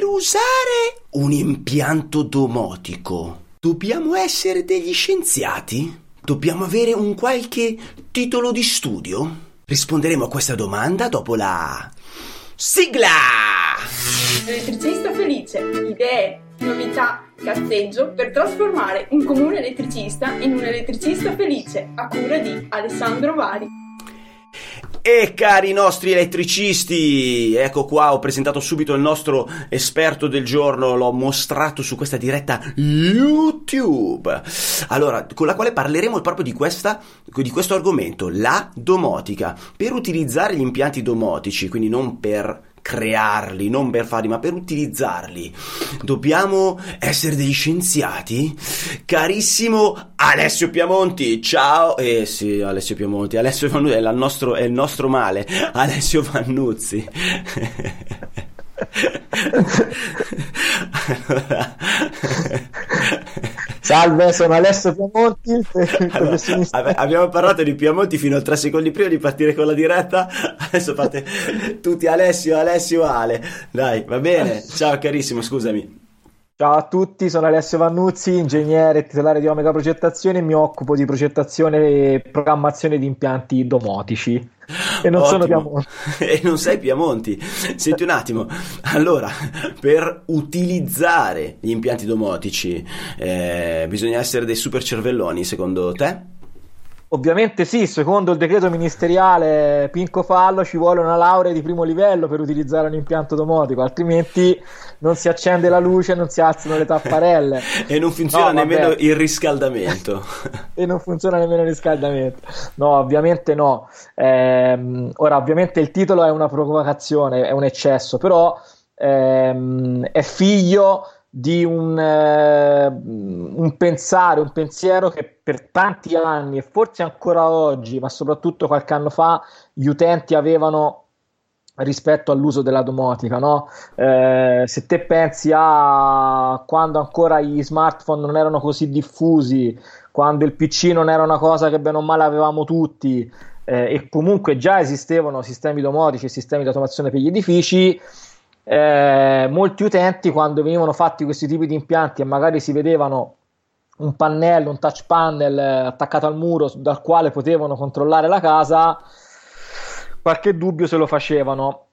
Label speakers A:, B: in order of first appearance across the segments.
A: per usare un impianto domotico dobbiamo essere degli scienziati? Dobbiamo avere un qualche titolo di studio? Risponderemo a questa domanda dopo la sigla!
B: Elettricista felice, idee, novità, cazzeggio per trasformare un comune elettricista in un elettricista felice a cura di Alessandro Vari.
A: E cari nostri elettricisti, ecco qua ho presentato subito il nostro esperto del giorno, l'ho mostrato su questa diretta YouTube. Allora, con la quale parleremo proprio di, questa, di questo argomento, la domotica. Per utilizzare gli impianti domotici, quindi non per crearli, non per farli, ma per utilizzarli. Dobbiamo essere degli scienziati? Carissimo Alessio Piamonti, ciao! Eh sì, Alessio Piamonti, Alessio Vannuzzi è, nostro, è il nostro male, Alessio Vannuzzi.
C: allora... Salve, sono Alessio Piamonti.
A: Allora, abbiamo parlato di Piamonti fino a tre secondi prima di partire con la diretta. Adesso fate tutti Alessio, Alessio, Ale. Dai, va bene. Ciao carissimo, scusami.
C: Ciao a tutti, sono Alessio Vannuzzi, ingegnere titolare di Omega Progettazione e mi occupo di progettazione e programmazione di impianti domotici. E non Ottimo. sono Piamonti.
A: e non sei Piamonti. Senti un attimo, allora, per utilizzare gli impianti domotici eh, bisogna essere dei super cervelloni, secondo te?
C: Ovviamente sì, secondo il decreto ministeriale Pinco Fallo ci vuole una laurea di primo livello per utilizzare un impianto domotico, altrimenti non si accende la luce, non si alzano le tapparelle.
A: e non funziona no, nemmeno il riscaldamento.
C: e non funziona nemmeno il riscaldamento. No, ovviamente no. Ehm, ora, ovviamente il titolo è una provocazione, è un eccesso, però ehm, è figlio di un, eh, un, pensare, un pensiero che per tanti anni e forse ancora oggi, ma soprattutto qualche anno fa, gli utenti avevano rispetto all'uso della domotica. No? Eh, se te pensi a quando ancora gli smartphone non erano così diffusi, quando il PC non era una cosa che bene o male avevamo tutti, eh, e comunque già esistevano sistemi domotici e sistemi di automazione per gli edifici eh, molti utenti quando venivano fatti questi tipi di impianti e magari si vedevano un pannello, un touch panel eh, attaccato al muro dal quale potevano controllare la casa, qualche dubbio se lo facevano.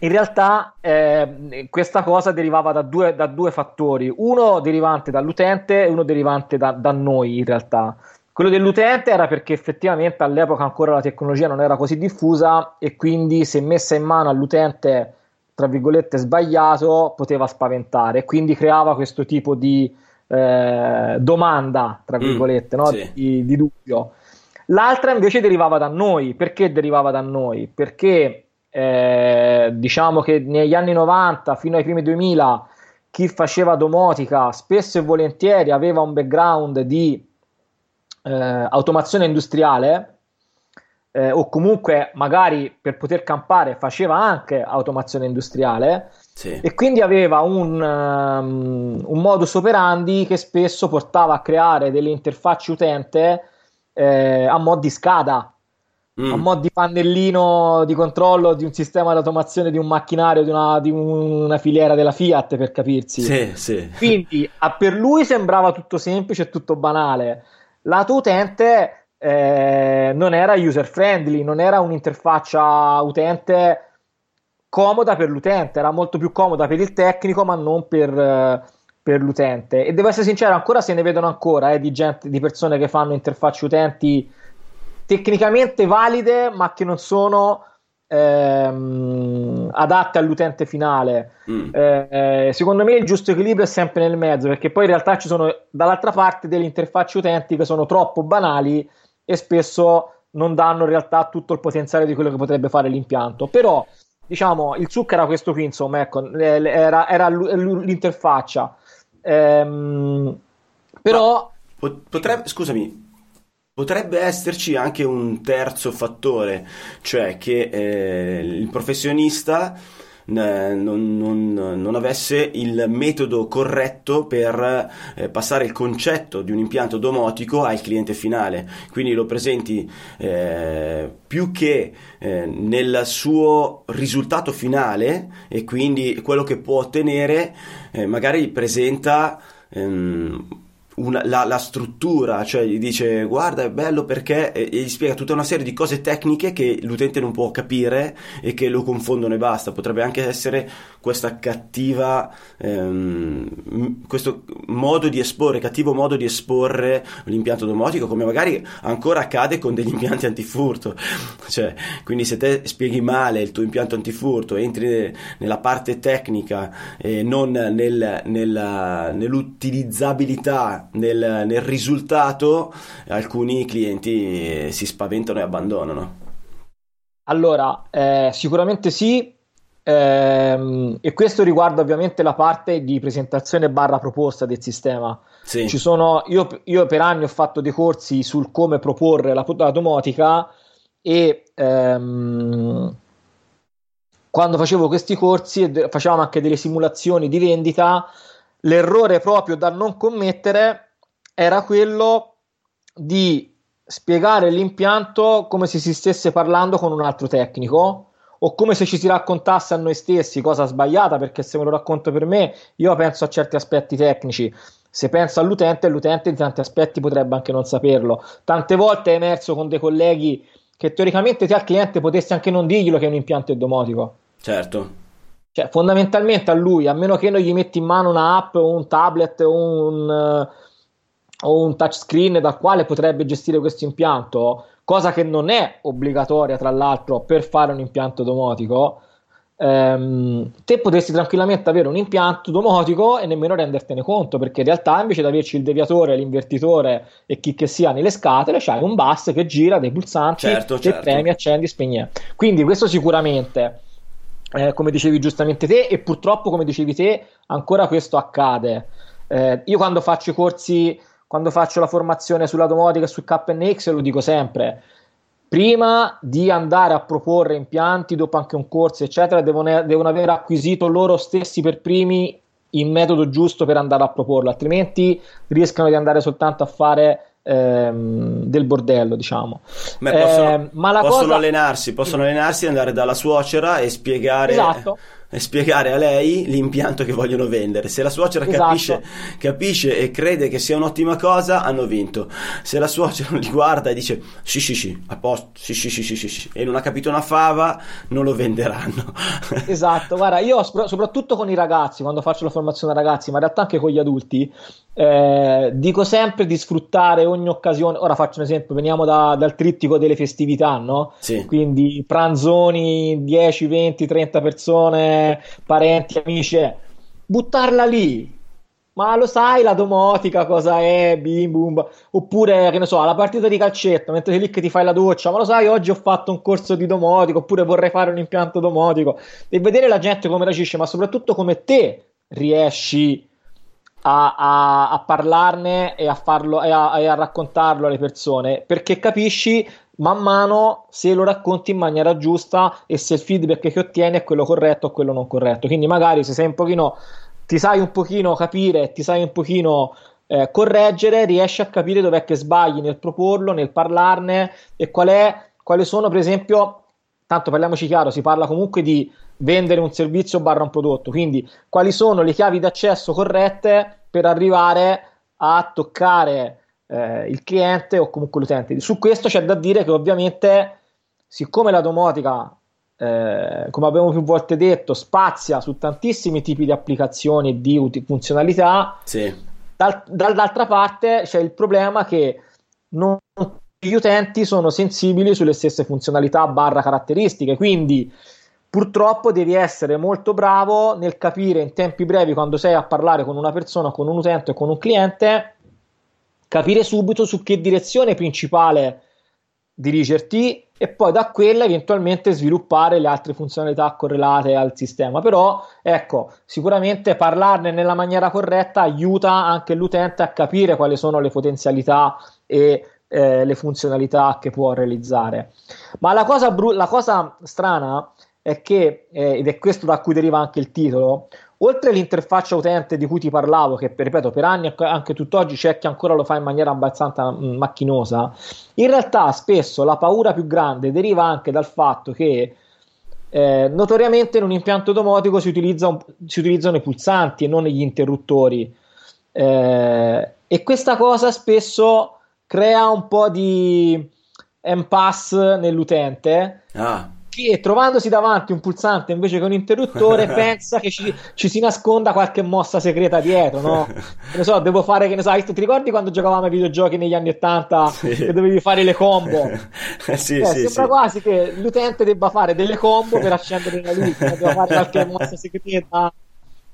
C: In realtà eh, questa cosa derivava da due, da due, fattori, uno derivante dall'utente e uno derivante da, da noi in realtà. Quello dell'utente era perché effettivamente all'epoca ancora la tecnologia non era così diffusa e quindi se messa in mano all'utente tra virgolette sbagliato poteva spaventare e quindi creava questo tipo di eh, domanda tra mm, virgolette mm, no? sì. di, di, dubbio l'altra invece derivava da noi perché derivava da noi perché eh, diciamo che negli anni 90 fino ai primi 2000 chi faceva domotica spesso e volentieri aveva un background di eh, automazione industriale eh, o comunque magari per poter campare faceva anche automazione industriale sì. e quindi aveva un, um, un, modus operandi che spesso portava a creare delle interfacce utente eh, a mod di SCADA mm. a mod di pannellino di controllo di un sistema di automazione di un macchinario di una, di una filiera della Fiat per capirsi
A: sì, sì.
C: quindi a, per lui sembrava tutto semplice e tutto banale lato utente eh, non era user friendly, non era un'interfaccia utente comoda per l'utente, era molto più comoda per il tecnico, ma non per, per l'utente. E devo essere sincero, ancora se ne vedono ancora eh, di, gente, di persone che fanno interfacce utenti tecnicamente valide, ma che non sono ehm, adatte all'utente finale. Mm. Eh, eh, secondo me il giusto equilibrio è sempre nel mezzo, perché poi in realtà ci sono dall'altra parte delle interfacce utenti che sono troppo banali e spesso non danno in realtà tutto il potenziale di quello che potrebbe fare l'impianto. Però, diciamo, il succo era questo qui, insomma, ecco, era, era l'interfaccia. Ehm, però...
A: Ma potrebbe, scusami, Potrebbe esserci anche un terzo fattore, cioè che eh, il professionista non, non, non, avesse il metodo corretto per eh, passare il concetto di un impianto domotico al cliente finale. Quindi lo presenti eh, più che eh, nel suo risultato finale e quindi quello che può ottenere, eh, magari presenta ehm, una, la, la, struttura, cioè gli dice guarda è bello perché e, gli spiega tutta una serie di cose tecniche che l'utente non può capire e che lo confondono e basta. Potrebbe anche essere questa cattiva, ehm, questo modo di esporre, cattivo modo di esporre l'impianto domotico, come magari ancora accade con degli impianti antifurto. Cioè, quindi se te spieghi male il tuo impianto antifurto, entri nella parte tecnica e non nel, nella, nell'utilizzabilità nel, nel risultato alcuni clienti si spaventano e abbandonano.
C: Allora, eh, sicuramente sì, ehm, e questo riguarda ovviamente la parte di presentazione barra proposta del sistema. Sì. Sono, io, io, per anni ho fatto dei corsi sul come proporre la, la domotica e ehm, quando facevo questi corsi facevamo anche delle simulazioni di vendita l'errore proprio da non commettere era quello di spiegare l'impianto come se si stesse parlando con un altro tecnico o come se ci si raccontasse a noi stessi, cosa sbagliata perché se me lo racconto per me io penso a certi aspetti tecnici, se penso all'utente, l'utente di tanti aspetti potrebbe anche non saperlo. Tante volte è emerso con dei colleghi che teoricamente te al cliente potessi anche non dirglielo che è un impianto domotico.
A: Certo.
C: Cioè, fondamentalmente a lui, a meno che non gli metti in mano un'app o un tablet o un, o un touchscreen dal quale potrebbe gestire questo impianto, cosa che non è obbligatoria tra l'altro per fare un impianto domotico, ehm, te potresti tranquillamente avere un impianto domotico e nemmeno rendertene conto, perché in realtà invece di averci il deviatore, l'invertitore e chi che sia nelle scatole, c'hai un bus che gira dei pulsanti certo, certo. premi, accendi, spegni. Quindi questo sicuramente eh, come dicevi giustamente te, e purtroppo, come dicevi te, ancora questo accade. Eh, io quando faccio i corsi, quando faccio la formazione sulla domotica e sul KNX, lo dico sempre. Prima di andare a proporre impianti, dopo anche un corso, eccetera, devono, devono aver acquisito loro stessi per primi il metodo giusto per andare a proporlo, altrimenti rischiano di andare soltanto a fare ehm, del bordello, diciamo.
A: Beh, possono, eh, ma possono cosa... allenarsi, possono allenarsi, andare dalla suocera e spiegare
C: esatto
A: e spiegare a lei l'impianto che vogliono vendere. Se la suocera esatto. capisce, capisce, e crede che sia un'ottima cosa, hanno vinto. Se la suocera non li guarda e dice sì sì sì, a posto, sì sì sì sì, sì, sì e non ha capito una fava, non lo venderanno.
C: esatto, guarda, io soprattutto con i ragazzi, quando faccio la formazione ai ragazzi, ma in realtà anche con gli adulti, eh, dico sempre di sfruttare ogni occasione. Ora faccio un esempio: veniamo da, dal trittico delle festività, no?
A: Sì.
C: Quindi pranzoni 10, 20, 30 persone parenti, amici, buttarla lì. Ma lo sai la domotica cosa è? Bim bum. Oppure, che ne so, la partita di calcetto, mentre sei lì che ti fai la doccia, ma lo sai, oggi ho fatto un corso di domotico, oppure vorrei fare un impianto domotico. E vedere la gente come reagisce, ma soprattutto come te riesci a, a, a parlarne e a, farlo, e a, e a raccontarlo alle persone, perché capisci man mano se lo racconti in maniera giusta e se il feedback che ottieni è quello corretto o quello non corretto. Quindi magari se sei un pochino ti sai un pochino capire, ti sai un pochino eh, correggere, riesci a capire dov'è che sbagli nel proporlo, nel parlarne e qual è, quali sono per esempio, tanto parliamoci chiaro, si parla comunque di vendere un servizio barra un prodotto, quindi quali sono le chiavi d'accesso corrette per arrivare a toccare eh, il cliente o comunque l'utente. Su questo c'è da dire che ovviamente, siccome la domotica, eh, come abbiamo più volte detto, spazia su tantissimi tipi di applicazioni e di ut- funzionalità,
A: sì.
C: dal, dall'altra parte c'è il problema che non gli utenti sono sensibili sulle stesse funzionalità barra caratteristiche, quindi purtroppo devi essere molto bravo nel capire in tempi brevi quando sei a parlare con una persona, con un utente o con un cliente capire subito su che direzione principale dirigerti e poi da quella eventualmente sviluppare le altre funzionalità correlate al sistema. Però ecco, sicuramente parlarne nella maniera corretta aiuta anche l'utente a capire quali sono le potenzialità e eh, le funzionalità che può realizzare. Ma la cosa, bru- la cosa strana è che, eh, ed è questo da cui deriva anche il titolo, oltre all'interfaccia utente di cui ti parlavo, che ripeto per anni anche tutt'oggi c'è chi ancora lo fa in maniera abbastanza mm, macchinosa, in realtà spesso la paura più grande deriva anche dal fatto che eh, notoriamente in un impianto domotico si, utilizza un, si, utilizzano i pulsanti e non gli interruttori. Eh, e questa cosa spesso crea un po' di impasse nell'utente ah che trovandosi davanti un pulsante invece che un interruttore pensa che ci, ci, si nasconda qualche mossa segreta dietro, no? Ne so, devo fare, che ne so, ti ricordi quando giocavamo ai videogiochi negli anni 80 sì. e dovevi fare le combo?
A: sì,
C: eh,
A: sì,
C: sembra
A: sì.
C: quasi che l'utente debba fare delle combo per accendere la luce, debba fare qualche mossa segreta.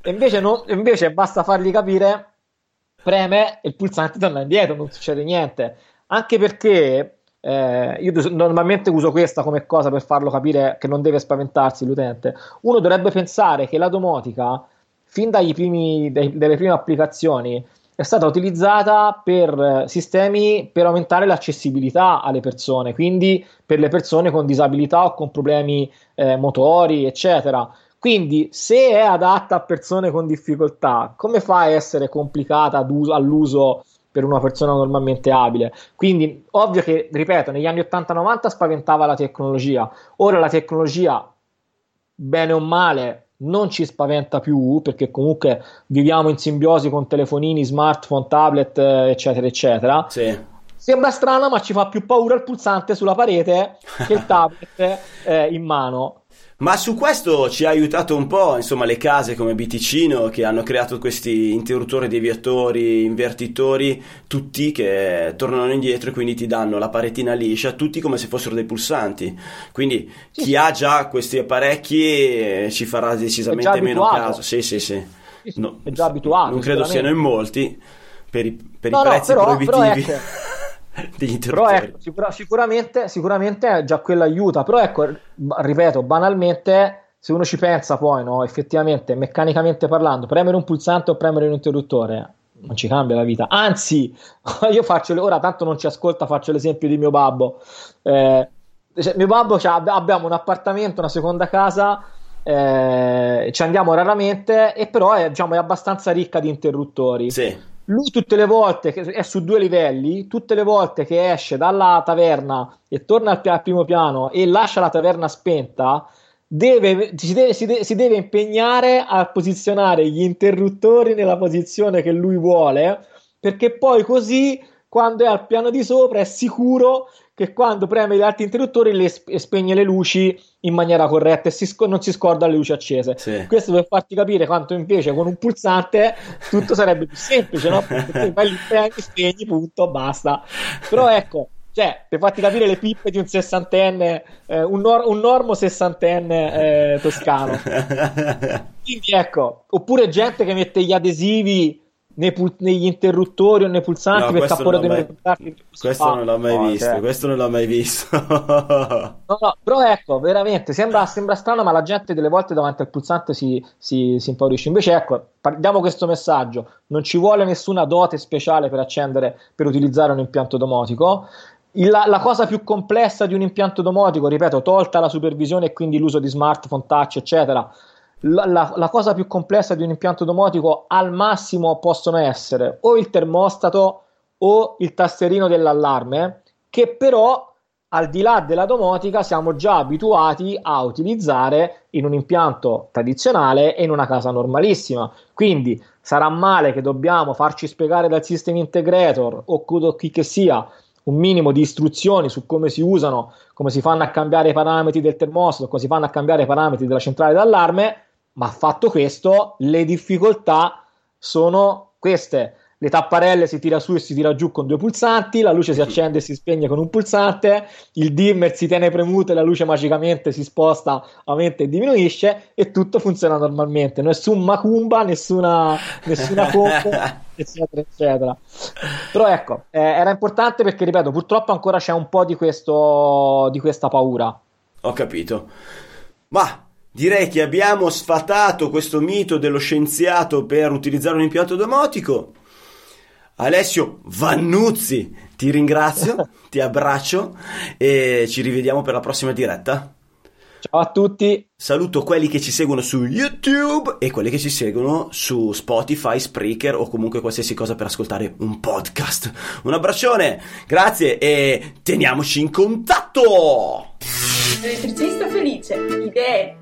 C: E invece, no, invece basta fargli capire, preme e il pulsante torna indietro, non succede niente. Anche perché eh, io normalmente uso questa come cosa per farlo capire che non deve spaventarsi l'utente. Uno dovrebbe pensare che la domotica, fin dagli primi, dai, dalle prime applicazioni, è stata utilizzata per sistemi per aumentare l'accessibilità alle persone, quindi per le persone con disabilità o con problemi eh, motori, eccetera. Quindi, se è adatta a persone con difficoltà, come fa a essere complicata all'uso per una persona normalmente abile. Quindi, ovvio che, ripeto, negli anni 80-90 spaventava la tecnologia, ora la tecnologia, bene o male, non ci spaventa più perché comunque viviamo in simbiosi con telefonini, smartphone, tablet, eccetera, eccetera.
A: Sì.
C: Sembra strano, ma ci fa più paura il pulsante sulla parete che il tablet eh, in mano.
A: Ma su questo ci ha aiutato un po', insomma, le case come Biticino che hanno creato questi interruttori, deviatori, invertitori, tutti che tornano indietro e quindi ti danno la paretina liscia, tutti come se fossero dei pulsanti. Quindi sì. chi ha già questi apparecchi eh, ci farà decisamente meno caso. Sì, sì, sì.
C: No, è già abituato.
A: Non credo siano in molti per i, per no, i prezzi no, però, proibitivi. Però ecco.
C: degli Però ecco, sicura, sicuramente, sicuramente già quello aiuta, però ecco, ripeto, banalmente, se uno ci pensa poi, no, effettivamente, meccanicamente parlando, premere un pulsante o premere un interruttore non ci cambia la vita. Anzi, io faccio, ora tanto non ci ascolta, faccio l'esempio di mio babbo. Eh, cioè, mio babbo abbiamo un appartamento, una seconda casa, eh, ci andiamo raramente, e però è, diciamo, è abbastanza ricca di interruttori.
A: Sì
C: lui tutte le volte che è su due livelli, tutte le volte che esce dalla taverna e torna al, al primo piano e lascia la taverna spenta, deve, si, deve, si, deve, si, deve, impegnare a posizionare gli interruttori nella posizione che lui vuole, perché poi così quando è al piano di sopra è sicuro che quando preme gli altri interruttori le sp- spegne le luci in maniera corretta e si sc- non si scorda le luci accese.
A: Sì.
C: Questo per farti capire quanto invece con un pulsante tutto sarebbe più semplice, no? Perché fai li spegni, punto, basta. Però ecco, cioè, per farti capire le pippe di un sessantenne, eh, un, nor- un, normo sessantenne eh, toscano. Quindi ecco, oppure gente che mette gli adesivi nei pul- negli interruttori o nei pulsanti
A: no,
C: per cappore dei
A: mai... questo non l'ho mai no, visto cioè... questo non l'ho mai visto. No,
C: no, però ecco veramente sembra, sembra, strano ma la gente delle volte davanti al pulsante si, si, si impaurisce. Invece ecco diamo questo messaggio. Non ci vuole nessuna dote speciale per accendere per utilizzare un impianto domotico. La, la, cosa più complessa di un impianto domotico, ripeto, tolta la supervisione e quindi l'uso di smartphone, touch, eccetera, la, la, la, cosa più complessa di un impianto domotico al massimo possono essere o il termostato o il tasterino dell'allarme, che però al di là della domotica siamo già abituati a utilizzare in un impianto tradizionale e in una casa normalissima. Quindi sarà male che dobbiamo farci spiegare dal system integrator o chi che sia un minimo di istruzioni su come si usano, come si fanno a cambiare i parametri del termostato, come si fanno a cambiare i parametri della centrale d'allarme, ma fatto questo, le difficoltà sono queste. Le tapparelle si tira su e si tira giù con due pulsanti, la luce si accende e si spegne con un pulsante, il dimmer si tiene premuto e la luce magicamente si sposta, aumenta e diminuisce e tutto funziona normalmente. Nessun macumba, nessuna, nessuna combo, eccetera, eccetera. Però ecco, eh, era importante perché, ripeto, purtroppo ancora c'è un po' di, questo, di questa paura.
A: Ho capito. Ma Direi che abbiamo sfatato questo mito dello scienziato per utilizzare un impianto domotico. Alessio Vannuzzi, ti ringrazio, ti abbraccio e ci rivediamo per la prossima diretta.
C: Ciao a tutti.
A: Saluto quelli che ci seguono su YouTube e quelli che ci seguono su Spotify, Spreaker o comunque qualsiasi cosa per ascoltare un podcast. Un abbraccione, grazie e teniamoci in contatto!
B: Elettricista felice, idee,